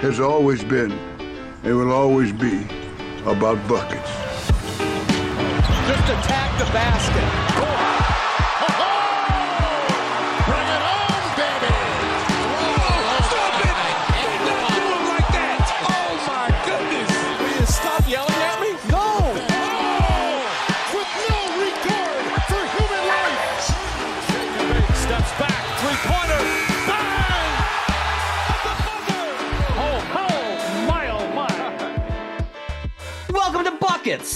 has always been and will always be about buckets. Just attack the basket.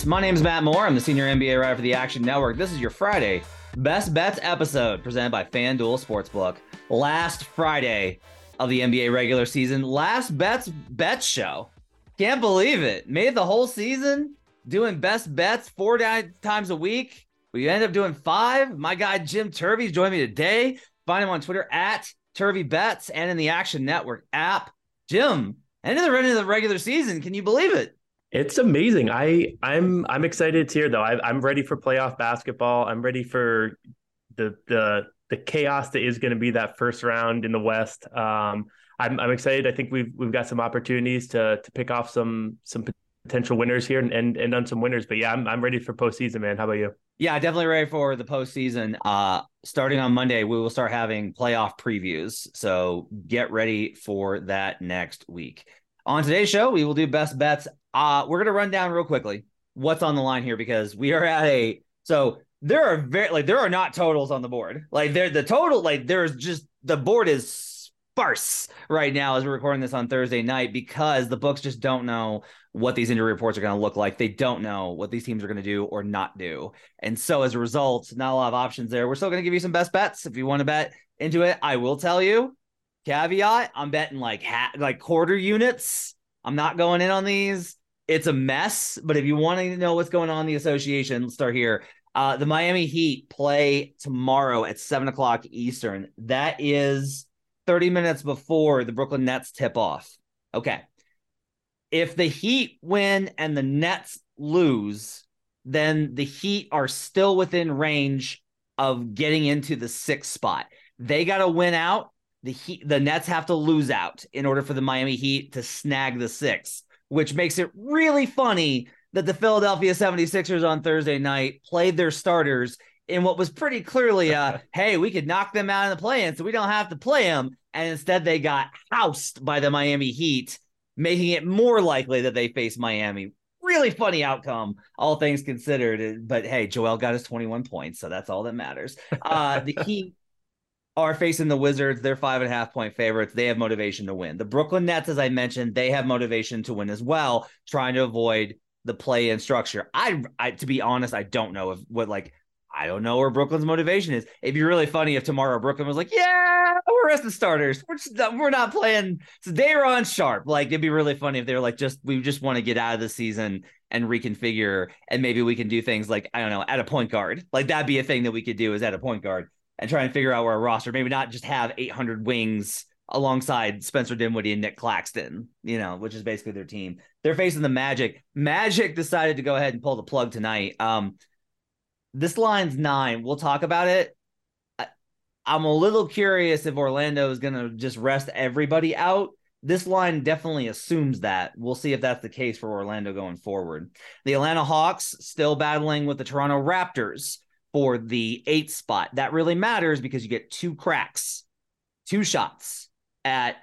My name is Matt Moore. I'm the senior NBA writer for the Action Network. This is your Friday Best Bets episode presented by FanDuel Sportsbook. Last Friday of the NBA regular season, last bets bet show. Can't believe it. Made the whole season doing best bets four times a week. We end up doing five. My guy Jim Turvey's joined me today. Find him on Twitter at Turvey Bets and in the Action Network app. Jim, end of the end of the regular season. Can you believe it? It's amazing. I I'm I'm excited it's here though. I, I'm ready for playoff basketball. I'm ready for the the the chaos that is going to be that first round in the West. Um, I'm I'm excited. I think we've we've got some opportunities to to pick off some some potential winners here and and, and on some winners. But yeah, I'm I'm ready for postseason, man. How about you? Yeah, definitely ready for the postseason. Uh, starting on Monday, we will start having playoff previews. So get ready for that next week. On today's show, we will do best bets. Uh, we're gonna run down real quickly what's on the line here because we are at a so there are very like there are not totals on the board. Like there the total like there's just the board is sparse right now as we're recording this on Thursday night because the books just don't know what these injury reports are going to look like. They don't know what these teams are going to do or not do. And so as a result, not a lot of options there. We're still going to give you some best bets if you want to bet into it. I will tell you, caveat, I'm betting like ha- like quarter units. I'm not going in on these. It's a mess, but if you want to know what's going on in the association, let's start here. Uh, the Miami Heat play tomorrow at seven o'clock Eastern. That is 30 minutes before the Brooklyn Nets tip off. Okay. If the Heat win and the Nets lose, then the Heat are still within range of getting into the sixth spot. They got to win out. The Heat, the Nets have to lose out in order for the Miami Heat to snag the six, which makes it really funny that the Philadelphia 76ers on Thursday night played their starters in what was pretty clearly a hey, we could knock them out in the play-in, so we don't have to play them. And instead, they got housed by the Miami Heat, making it more likely that they face Miami. Really funny outcome, all things considered. But hey, Joel got his 21 points, so that's all that matters. Uh, the Heat are facing the Wizards. They're five and a half point favorites. They have motivation to win. The Brooklyn Nets, as I mentioned, they have motivation to win as well, trying to avoid the play in structure. I, I, to be honest, I don't know if what like I don't know where Brooklyn's motivation is. It'd be really funny if tomorrow Brooklyn was like, "Yeah, we're resting starters. We're just, we're not playing today. We're on sharp." Like it'd be really funny if they were like, "Just we just want to get out of the season and reconfigure, and maybe we can do things like I don't know, at a point guard. Like that'd be a thing that we could do is at a point guard and try and figure out where a roster. Maybe not just have 800 wings alongside Spencer Dinwiddie and Nic Claxton, you know, which is basically their team. They're facing the Magic. Magic decided to go ahead and pull the plug tonight. Um, this line's nine. We'll talk about it. I, I'm a little curious if Orlando is going to just rest everybody out this line definitely assumes that. We'll see if that's the case for Orlando going forward. The Atlanta Hawks still battling with the Toronto Raptors for the eighth spot. That really matters because you get two cracks, two shots at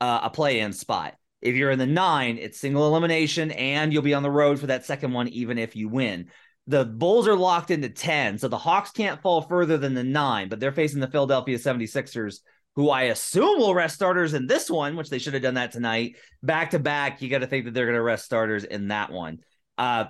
uh, a play in spot. If you're in the nine, it's single elimination and you'll be on the road for that second one, even if you win. The Bulls are locked into 10, so the Hawks can't fall further than the nine, but they're facing the Philadelphia 76ers, who I assume will rest starters in this one, which they should have done that tonight. Back to back, you got to think that they're going to rest starters in that one. Uh,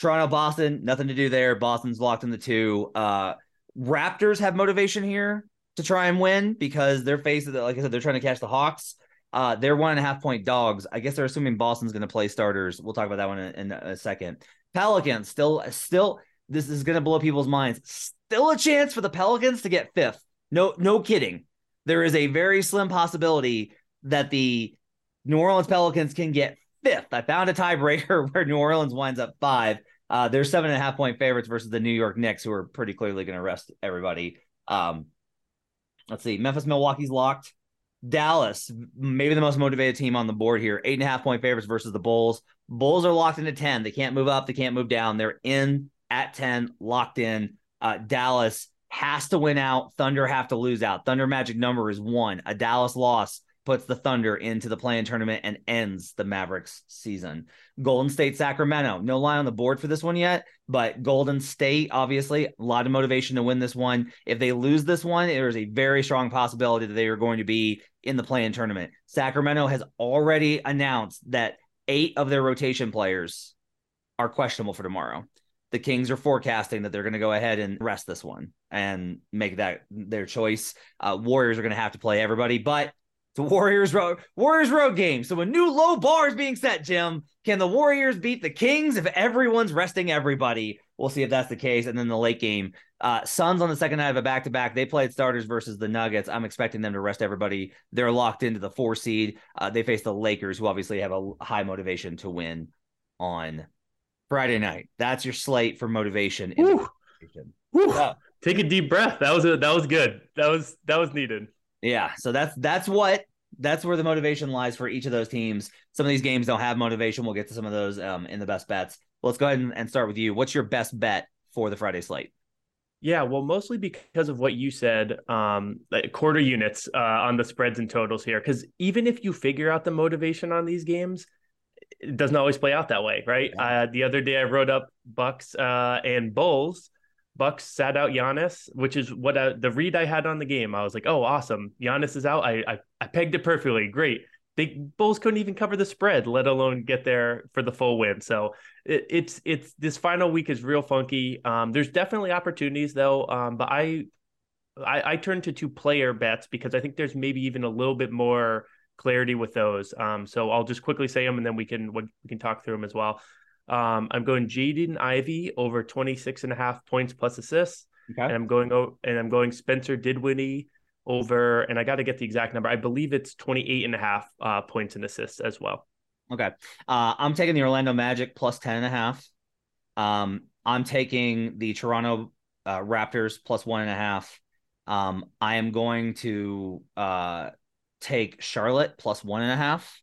Toronto, Boston, nothing to do there. Boston's locked in the two. Uh, Raptors have motivation here to try and win because they're facing, like I said, they're trying to catch the Hawks. Uh, they're one and a half point dogs. I guess they're assuming Boston's going to play starters. We'll talk about that one in, in a second. Pelicans still, still, this is going to blow people's minds. Still a chance for the Pelicans to get fifth. No, no kidding. There is a very slim possibility that the New Orleans Pelicans can get fifth. I found a tiebreaker where New Orleans winds up five. Uh, they're seven and a half point favorites versus the New York Knicks, who are pretty clearly going to rest everybody. Um, let's see. Memphis, Milwaukee's locked. Dallas, maybe the most motivated team on the board here. Eight and a half point favorites versus the Bulls. Bulls are locked into 10. They can't move up. They can't move down. They're in at 10, locked in. Uh, Dallas has to win out. Thunder have to lose out. Thunder magic number is one. A Dallas loss puts the Thunder into the play-in tournament and ends the Mavericks season. Golden State, Sacramento, no line on the board for this one yet, but Golden State, obviously, a lot of motivation to win this one. If they lose this one, there's a very strong possibility that they are going to be in the play-in tournament. Sacramento has already announced that eight of their rotation players are questionable for tomorrow. The Kings are forecasting that they're going to go ahead and rest this one and make that their choice. Uh, Warriors are going to have to play everybody, but the Warriors road Warriors road game. So a new low bar is being set, Jim. Can the Warriors beat the Kings if everyone's resting everybody? We'll see if that's the case. And then the late game, uh, Suns on the second night of a back to back. They played starters versus the Nuggets. I'm expecting them to rest everybody. They're locked into the four seed. Uh, they face the Lakers, who obviously have a high motivation to win on Friday night. That's your slate for motivation. Woo. Woo. Yeah. Take a deep breath. That was a, that was good. That was that was needed. Yeah, so that's that's what that's where the motivation lies for each of those teams. Some of these games don't have motivation. We'll get to some of those um, in the best bets. Let's go ahead and, and start with you. What's your best bet for the Friday slate? Yeah, well, mostly because of what you said, um, like quarter units uh, on the spreads and totals here. Because even if you figure out the motivation on these games, it doesn't always play out that way, right? Yeah. Uh, the other day I wrote up Bucks uh, and Bulls, Bucks sat out Giannis, which is what I, the read I had on the game. I was like, oh, awesome. Giannis is out. I, I, I pegged it perfectly. Great. The Bulls couldn't even cover the spread, let alone get there for the full win. So it, it's it's this final week is real funky. Um, there's definitely opportunities though, um, but I, I I turn to two player bets because I think there's maybe even a little bit more clarity with those. Um, so I'll just quickly say them and then we can we can talk through them as well. Um, I'm going Jaden Ivey over 26 and a half points plus assists. Okay. And I'm going and I'm going Spencer Dinwiddie over, and I got to get the exact number. I believe it's 28 and a half uh, points and assists as well. Okay. Uh, I'm taking the Orlando Magic plus 10 and a half. Um, I'm taking the Toronto uh, Raptors plus one and a half. Um, I am going to uh, take Charlotte plus one and a half.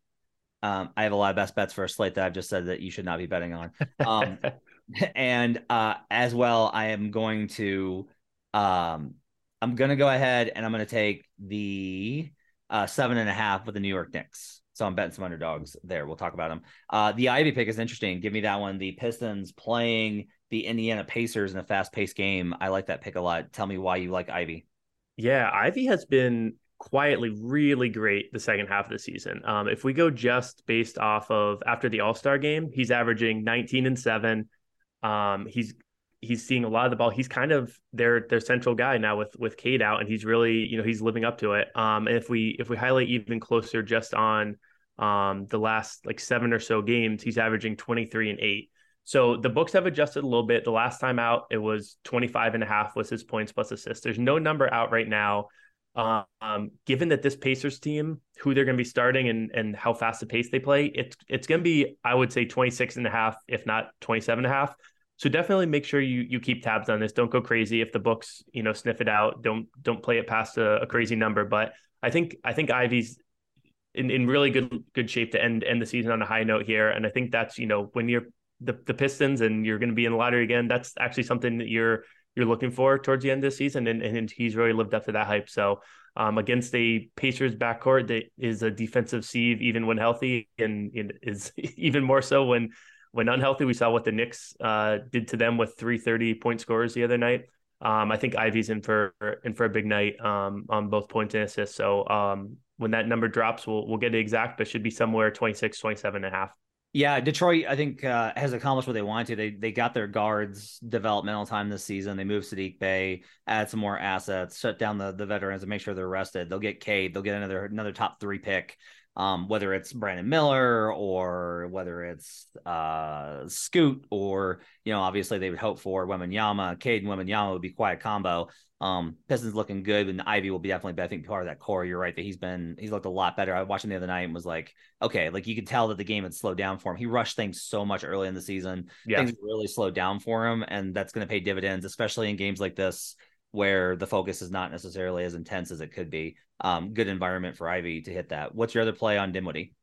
Um, I have a lot of best bets for a slate that I've just said that you should not be betting on. Um, and uh, as well, I am going to um, I'm going to go ahead and I'm going to take the uh, seven and a half with the New York Knicks. So I'm betting some underdogs there. We'll talk about them. Uh, the Ivey pick is interesting. Give me that one. The Pistons playing the Indiana Pacers in a fast paced game. I like that pick a lot. Tell me why you like Ivey. Yeah, Ivey has been quietly really great the second half of the season. Um, if we go just based off of after the All Star game, he's averaging 19 and seven. Um, he's he's seeing a lot of the ball. He's kind of their their central guy now with with Cade out, and he's really you know he's living up to it. Um, and if we if we highlight even closer just on um the last like seven or so games, he's averaging 23 and eight. So the books have adjusted a little bit. The last time out, it was 25 and a half was his points plus assists. There's no number out right now. Um, given that this Pacers team, who they're going to be starting and and how fast the pace they play, it's it's going to be, I would say, 26 and a half, if not 27 and a half. So definitely make sure you you keep tabs on this. Don't go crazy if the books, you know, sniff it out. Don't don't play it past a, a crazy number. But I think I think Ivey's in, in really good good shape to end end the season on a high note here. And I think that's you know when you're the, the Pistons and you're going to be in the lottery again, that's actually something that you're you're looking for towards the end of the season, and, and he's really lived up to that hype. So um, against a Pacers backcourt that is a defensive sieve even when healthy, and, and is even more so when when unhealthy. We saw what the Knicks uh, did to them with three thirty point scores the other night. Um, I think Ivey's in for in for a big night um, on both points and assists. So um, when that number drops, we'll we'll get it exact, but should be somewhere 26, 27 and a half. Yeah, Detroit, I think, uh, has accomplished what they wanted to. They they got their guards developmental time this season. They moved Saddiq Bey, add some more assets, shut down the the veterans, and make sure they're rested. They'll get Cade. They'll get another another top three pick um, whether it's Brandon Miller or whether it's uh, Scoot or, you know, obviously they would hope for Wembanyama. Cade and Wembanyama would be quite a combo. Um, Pistons looking good, and Ivey will be definitely, better. I think, part of that core. You're right that he's been, he's looked a lot better. I watched him the other night and was like, okay, like you could tell that the game had slowed down for him. He rushed things so much early in the season. Yeah. Things really slowed down for him, and that's going to pay dividends, especially in games like this where the focus is not necessarily as intense as it could be. Um, good environment for Ivey to hit that. What's your other play on Dinwiddie?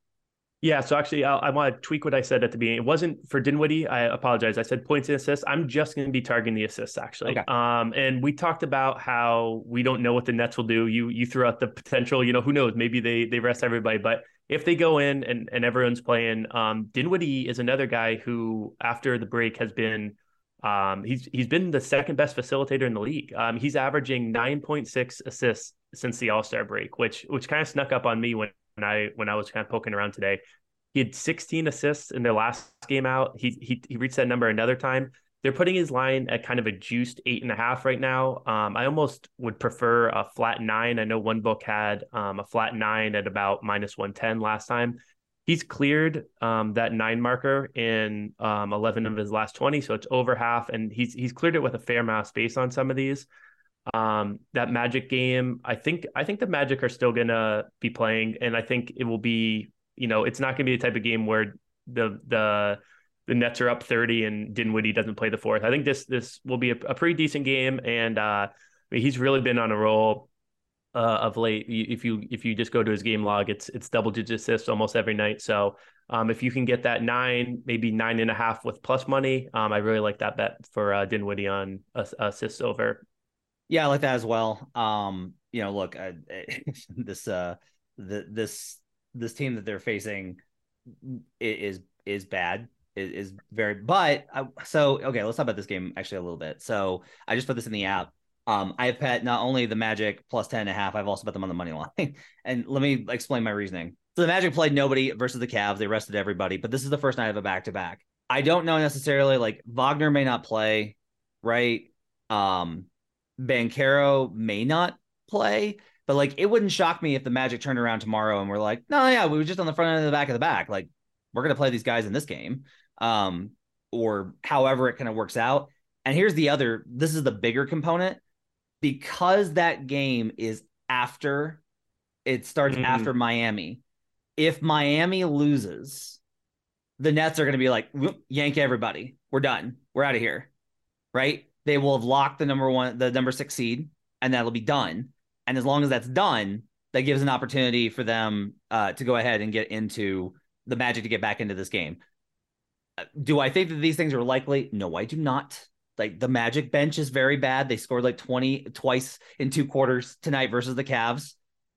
Yeah, so actually, I'll, i want to tweak what I said at the beginning. It wasn't for Dinwiddie. I apologize. I said points and assists. I'm just going to be targeting the assists actually. Okay. Um, and we talked about how we don't know what the Nets will do. You you threw out the potential. You know, who knows? Maybe they they rest everybody, but if they go in and and everyone's playing, um, Dinwiddie is another guy who after the break has been um, he's he's been the second best facilitator in the league. Um, he's averaging 9.6 assists since the All Star break, which which kind of snuck up on me when, when I when I was kind of poking around today. He had 16 assists in their last game out. He he he reached that number another time. They're putting his line at kind of a juiced eight and a half right now. Um, I almost would prefer a flat nine. I know one book had um, a flat nine at about minus 110 last time he's cleared um, that nine marker in um, 11 of his last 20 so it's over half and he's he's cleared it with a fair amount of space on some of these. Um, that magic game i think i think the magic are still gonna be playing and i think it will be you know it's not gonna be the type of game where the the the nets are up 30 and dinwiddie doesn't play the fourth. I think this this will be a, a pretty decent game and uh, he's really been on a roll uh, of late. If you if you just go to his game log, it's it's double digit assists almost every night. So um, if you can get that nine, maybe nine and a half with plus money, um, I really like that bet for uh, Dinwiddie on assists over. Yeah, I like that as well. Um, you know, look, uh, this uh, the this this team that they're facing is is bad is, is very but I, so okay let's talk about this game actually a little bit so i just put this in the app um, I've bet not only the Magic plus 10 and a half, I've also bet them on the money line. and let me explain my reasoning. So the Magic played nobody versus the Cavs. They rested everybody, but this is the first night of a back to back. I don't know necessarily like Wagner may not play, right? Um, Banchero may not play, but like it wouldn't shock me if the Magic turned around tomorrow and we're like, no, yeah, we were just on the front end of the back of the back. Like we're gonna play these guys in this game. Um, or however it kind of works out. And here's the other, this is the bigger component because that game is after it starts mm-hmm. after Miami. If Miami loses, the Nets are going to be like, yank everybody. We're done. We're out of here. Right? They will have locked the number one, the number six seed, and that'll be done. And as long as that's done, that gives an opportunity for them uh, to go ahead and get into the Magic to get back into this game. Uh, do I think that these things are likely? No, I do not. Like the Magic bench is very bad. They scored like 20 twice in two quarters tonight versus the Cavs.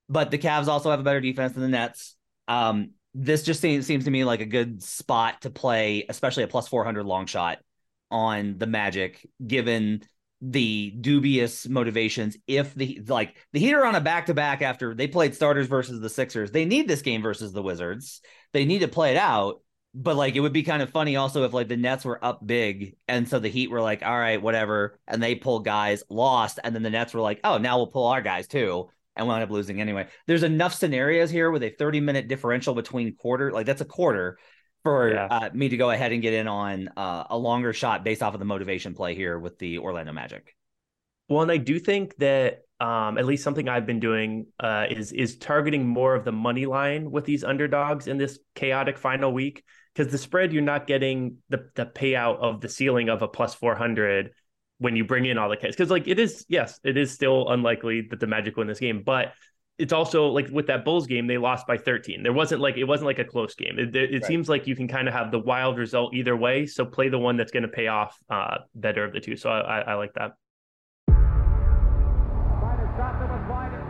But the Cavs also have a better defense than the Nets. Um, this just seems, seems to me like a good spot to play, especially a plus 400 long shot on the Magic, given the dubious motivations. If the like the Heat are on a back to back after they played starters versus the Sixers, they need this game versus the Wizards. They need to play it out but like it would be kind of funny also if like the Nets were up big and so the Heat were like, all right, whatever, and they pull guys, lost, and then the Nets were like, oh, now we'll pull our guys too, and end up losing anyway. There's enough scenarios here with a 30 minute differential between quarter, like that's a quarter for yeah. uh, me to go ahead and get in on uh, a longer shot based off of the motivation play here with the Orlando Magic. Well, and I do think that um, at least something I've been doing uh, is is targeting more of the money line with these underdogs in this chaotic final week because the spread you're not getting the the payout of the ceiling of a plus 400 when you bring in all the kids because like it is yes it is still unlikely that the magic win this game but it's also like with that Bulls game, they lost by 13. There wasn't like it wasn't like a close game. It, it right. seems like you can kind of have the wild result either way. So play the one that's going to pay off uh, better of the two. So I, I, I like that.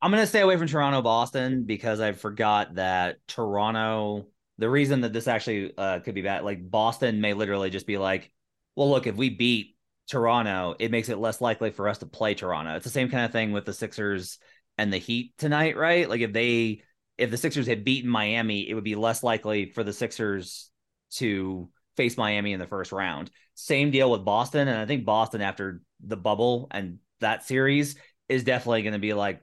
I'm going to stay away from Toronto Boston because I forgot that Toronto. The reason that this actually uh, could be bad, like Boston may literally just be like, well, look, if we beat Toronto, it makes it less likely for us to play Toronto. It's the same kind of thing with the Sixers and the Heat tonight, right? Like if they if the Sixers had beaten Miami, it would be less likely for the Sixers to face Miami in the first round. Same deal with Boston, and I think Boston after the bubble and that series is definitely going to be like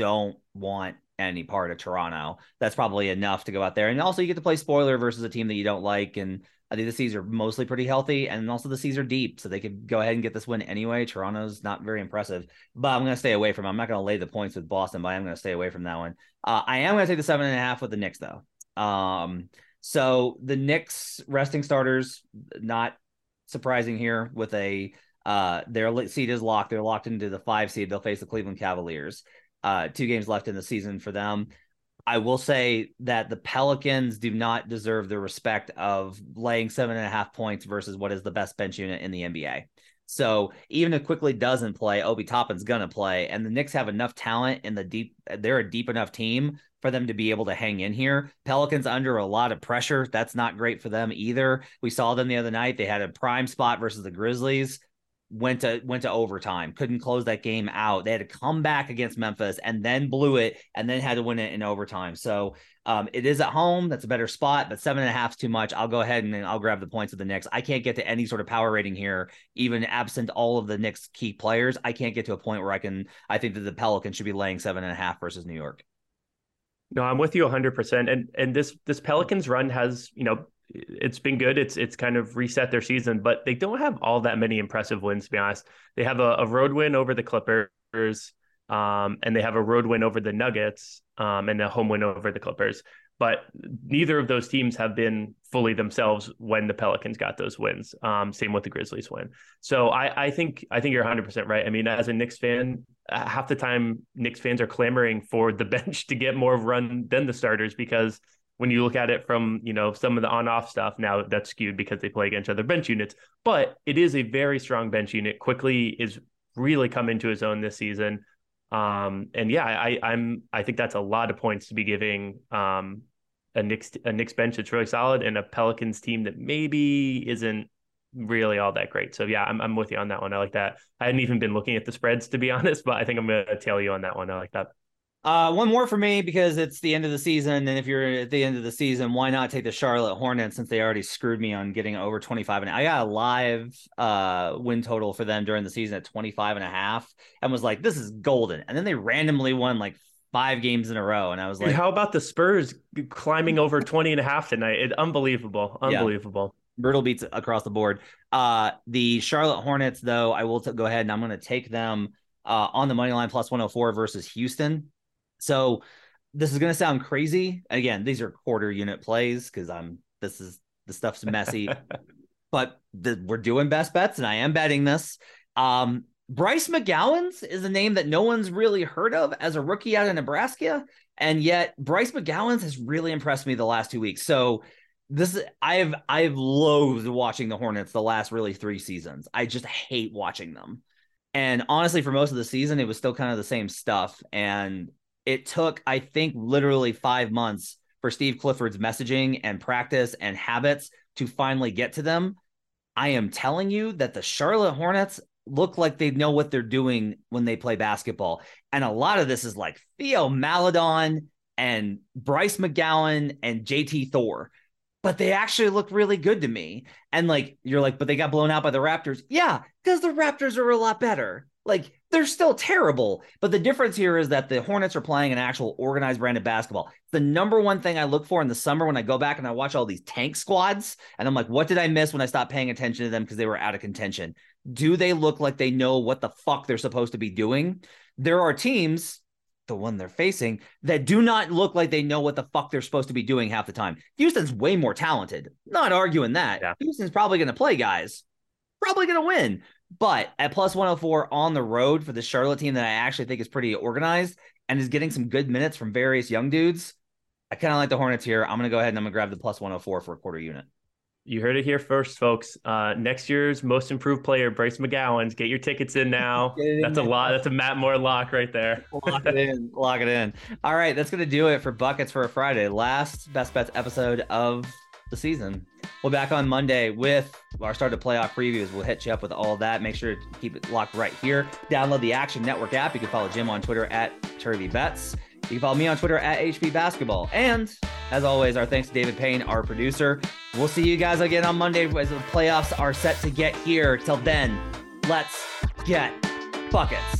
don't want any part of Toronto. That's probably enough to go out there. And also you get to play spoiler versus a team that you don't like and I think the C's are mostly pretty healthy, and also the C's are deep, so they could go ahead and get this win anyway. Toronto's not very impressive, but I'm going to stay away from. I'm not going to lay the points with Boston, but I'm going to stay away from that one. Uh, I am going to take the seven and a half with the Knicks, though. Um, so the Knicks resting starters, not surprising here with a uh, their seed is locked. They're locked into the five seed. They'll face the Cleveland Cavaliers. Uh, two games left in the season for them. I will say that the Pelicans do not deserve the respect of laying seven and a half points versus what is the best bench unit in the NBA. So even if Quickley doesn't play, Obi Toppin's gonna play, and the Knicks have enough talent in the deep. They're a deep enough team for them to be able to hang in here. Pelicans under a lot of pressure. That's not great for them either. We saw them the other night. They had a prime spot versus the Grizzlies went to went to overtime couldn't close that game out. They had to come back against memphis and then blew it and then had to win it in overtime. So um, it is at home. That's a better spot but seven and a half is too much. I'll go ahead and i'll grab the points of the Knicks. i can't get to any sort of power rating here even absent all of the Knicks key players. I can't get to a point where i can i think that the pelicans should be laying seven and a half versus new york. No, I'm with you 100%. And and this this Pelicans run has, you know, it's been good. It's it's kind of reset their season, but they don't have all that many impressive wins. To be honest, they have a, a road win over the Clippers, um, and they have a road win over the Nuggets, um, and a home win over the Clippers. But neither of those teams have been fully themselves when the Pelicans got those wins. Um, same with the Grizzlies win. So I, I think I think you're 100 percent right. I mean, as a Knicks fan, half the time Knicks fans are clamoring for the bench to get more run than the starters because when you look at it from you know some of the on-off stuff now that's skewed because they play against other bench units but it is a very strong bench unit Quickley is really come into his own this season um, and yeah I, i'm i think that's a lot of points to be giving um, a Knicks a Knicks bench that's really solid and a Pelicans team that maybe isn't really all that great. So yeah, I'm I'm with you on that one. I like that. I hadn't even been looking at the spreads to be honest, but I think I'm gonna tail you on that one. I like that. Uh, one more for me because it's the end of the season, and if you're at the end of the season, why not take the Charlotte Hornets since they already screwed me on getting over 25 and I got a live uh win total for them during the season at 25 and a half and was like, this is golden. And then they randomly won like five games in a row, and I was like, how about the Spurs climbing over 20 and a half tonight? It unbelievable, unbelievable. Yeah. Brutal beats across the board. Uh, the Charlotte Hornets, though, I will t- go ahead and I'm going to take them uh, on the money line plus 104 versus Houston. So this is going to sound crazy. Again, these are quarter unit plays because I'm this is the stuff's messy, but the, we're doing best bets and I am betting this. Um, Bryce McGowens is a name that no one's really heard of as a rookie out of Nebraska, and yet Bryce McGowens has really impressed me the last two weeks. So this is I've I've loathed watching the Hornets the last really three seasons. I just hate watching them. And honestly, for most of the season, it was still kind of the same stuff. And it took, I think, literally five months for Steve Clifford's messaging and practice and habits to finally get to them. I am telling you that the Charlotte Hornets look like they know what they're doing when they play basketball. And a lot of this is like Theo Maledon and Bryce McGowan and JT Thor. But they actually look really good to me. And like, you're like, but they got blown out by the Raptors. Yeah, because the Raptors are a lot better. Like, they're still terrible. But the difference here is that the Hornets are playing an actual organized brand of basketball. The number one thing I look for in the summer when I go back and I watch all these tank squads, and I'm like, what did I miss when I stopped paying attention to them because they were out of contention? Do they look like they know what the fuck they're supposed to be doing? There are teams, the one they're facing, that do not look like they know what the fuck they're supposed to be doing half the time. Houston's way more talented. Not arguing that. Yeah. Houston's probably going to play guys, probably going to win. But at plus 104 on the road for the Charlotte team that I actually think is pretty organized and is getting some good minutes from various young dudes, I kind of like the Hornets here. I'm going to go ahead and I'm going to grab the plus 104 for a quarter unit. You heard it here first, folks. Uh, next year's most improved player, Bryce McGowens. Get your tickets in now. In That's a lot. That's a Matt Moore lock right there. Lock it in. Lock it in. All right, that's going to do it for Buckets for a Friday. Last Best Bets episode of the season. We'll be back on Monday with our start of playoff previews. We'll hit you up with all that. Make sure to keep it locked right here. Download the Action Network app. You can follow Jim on Twitter at Turvey Bets. You can follow me on Twitter at HP Basketball. And as always, our thanks to David Payne, our producer. We'll see you guys again on Monday as the playoffs are set to get here. Till then, let's get buckets.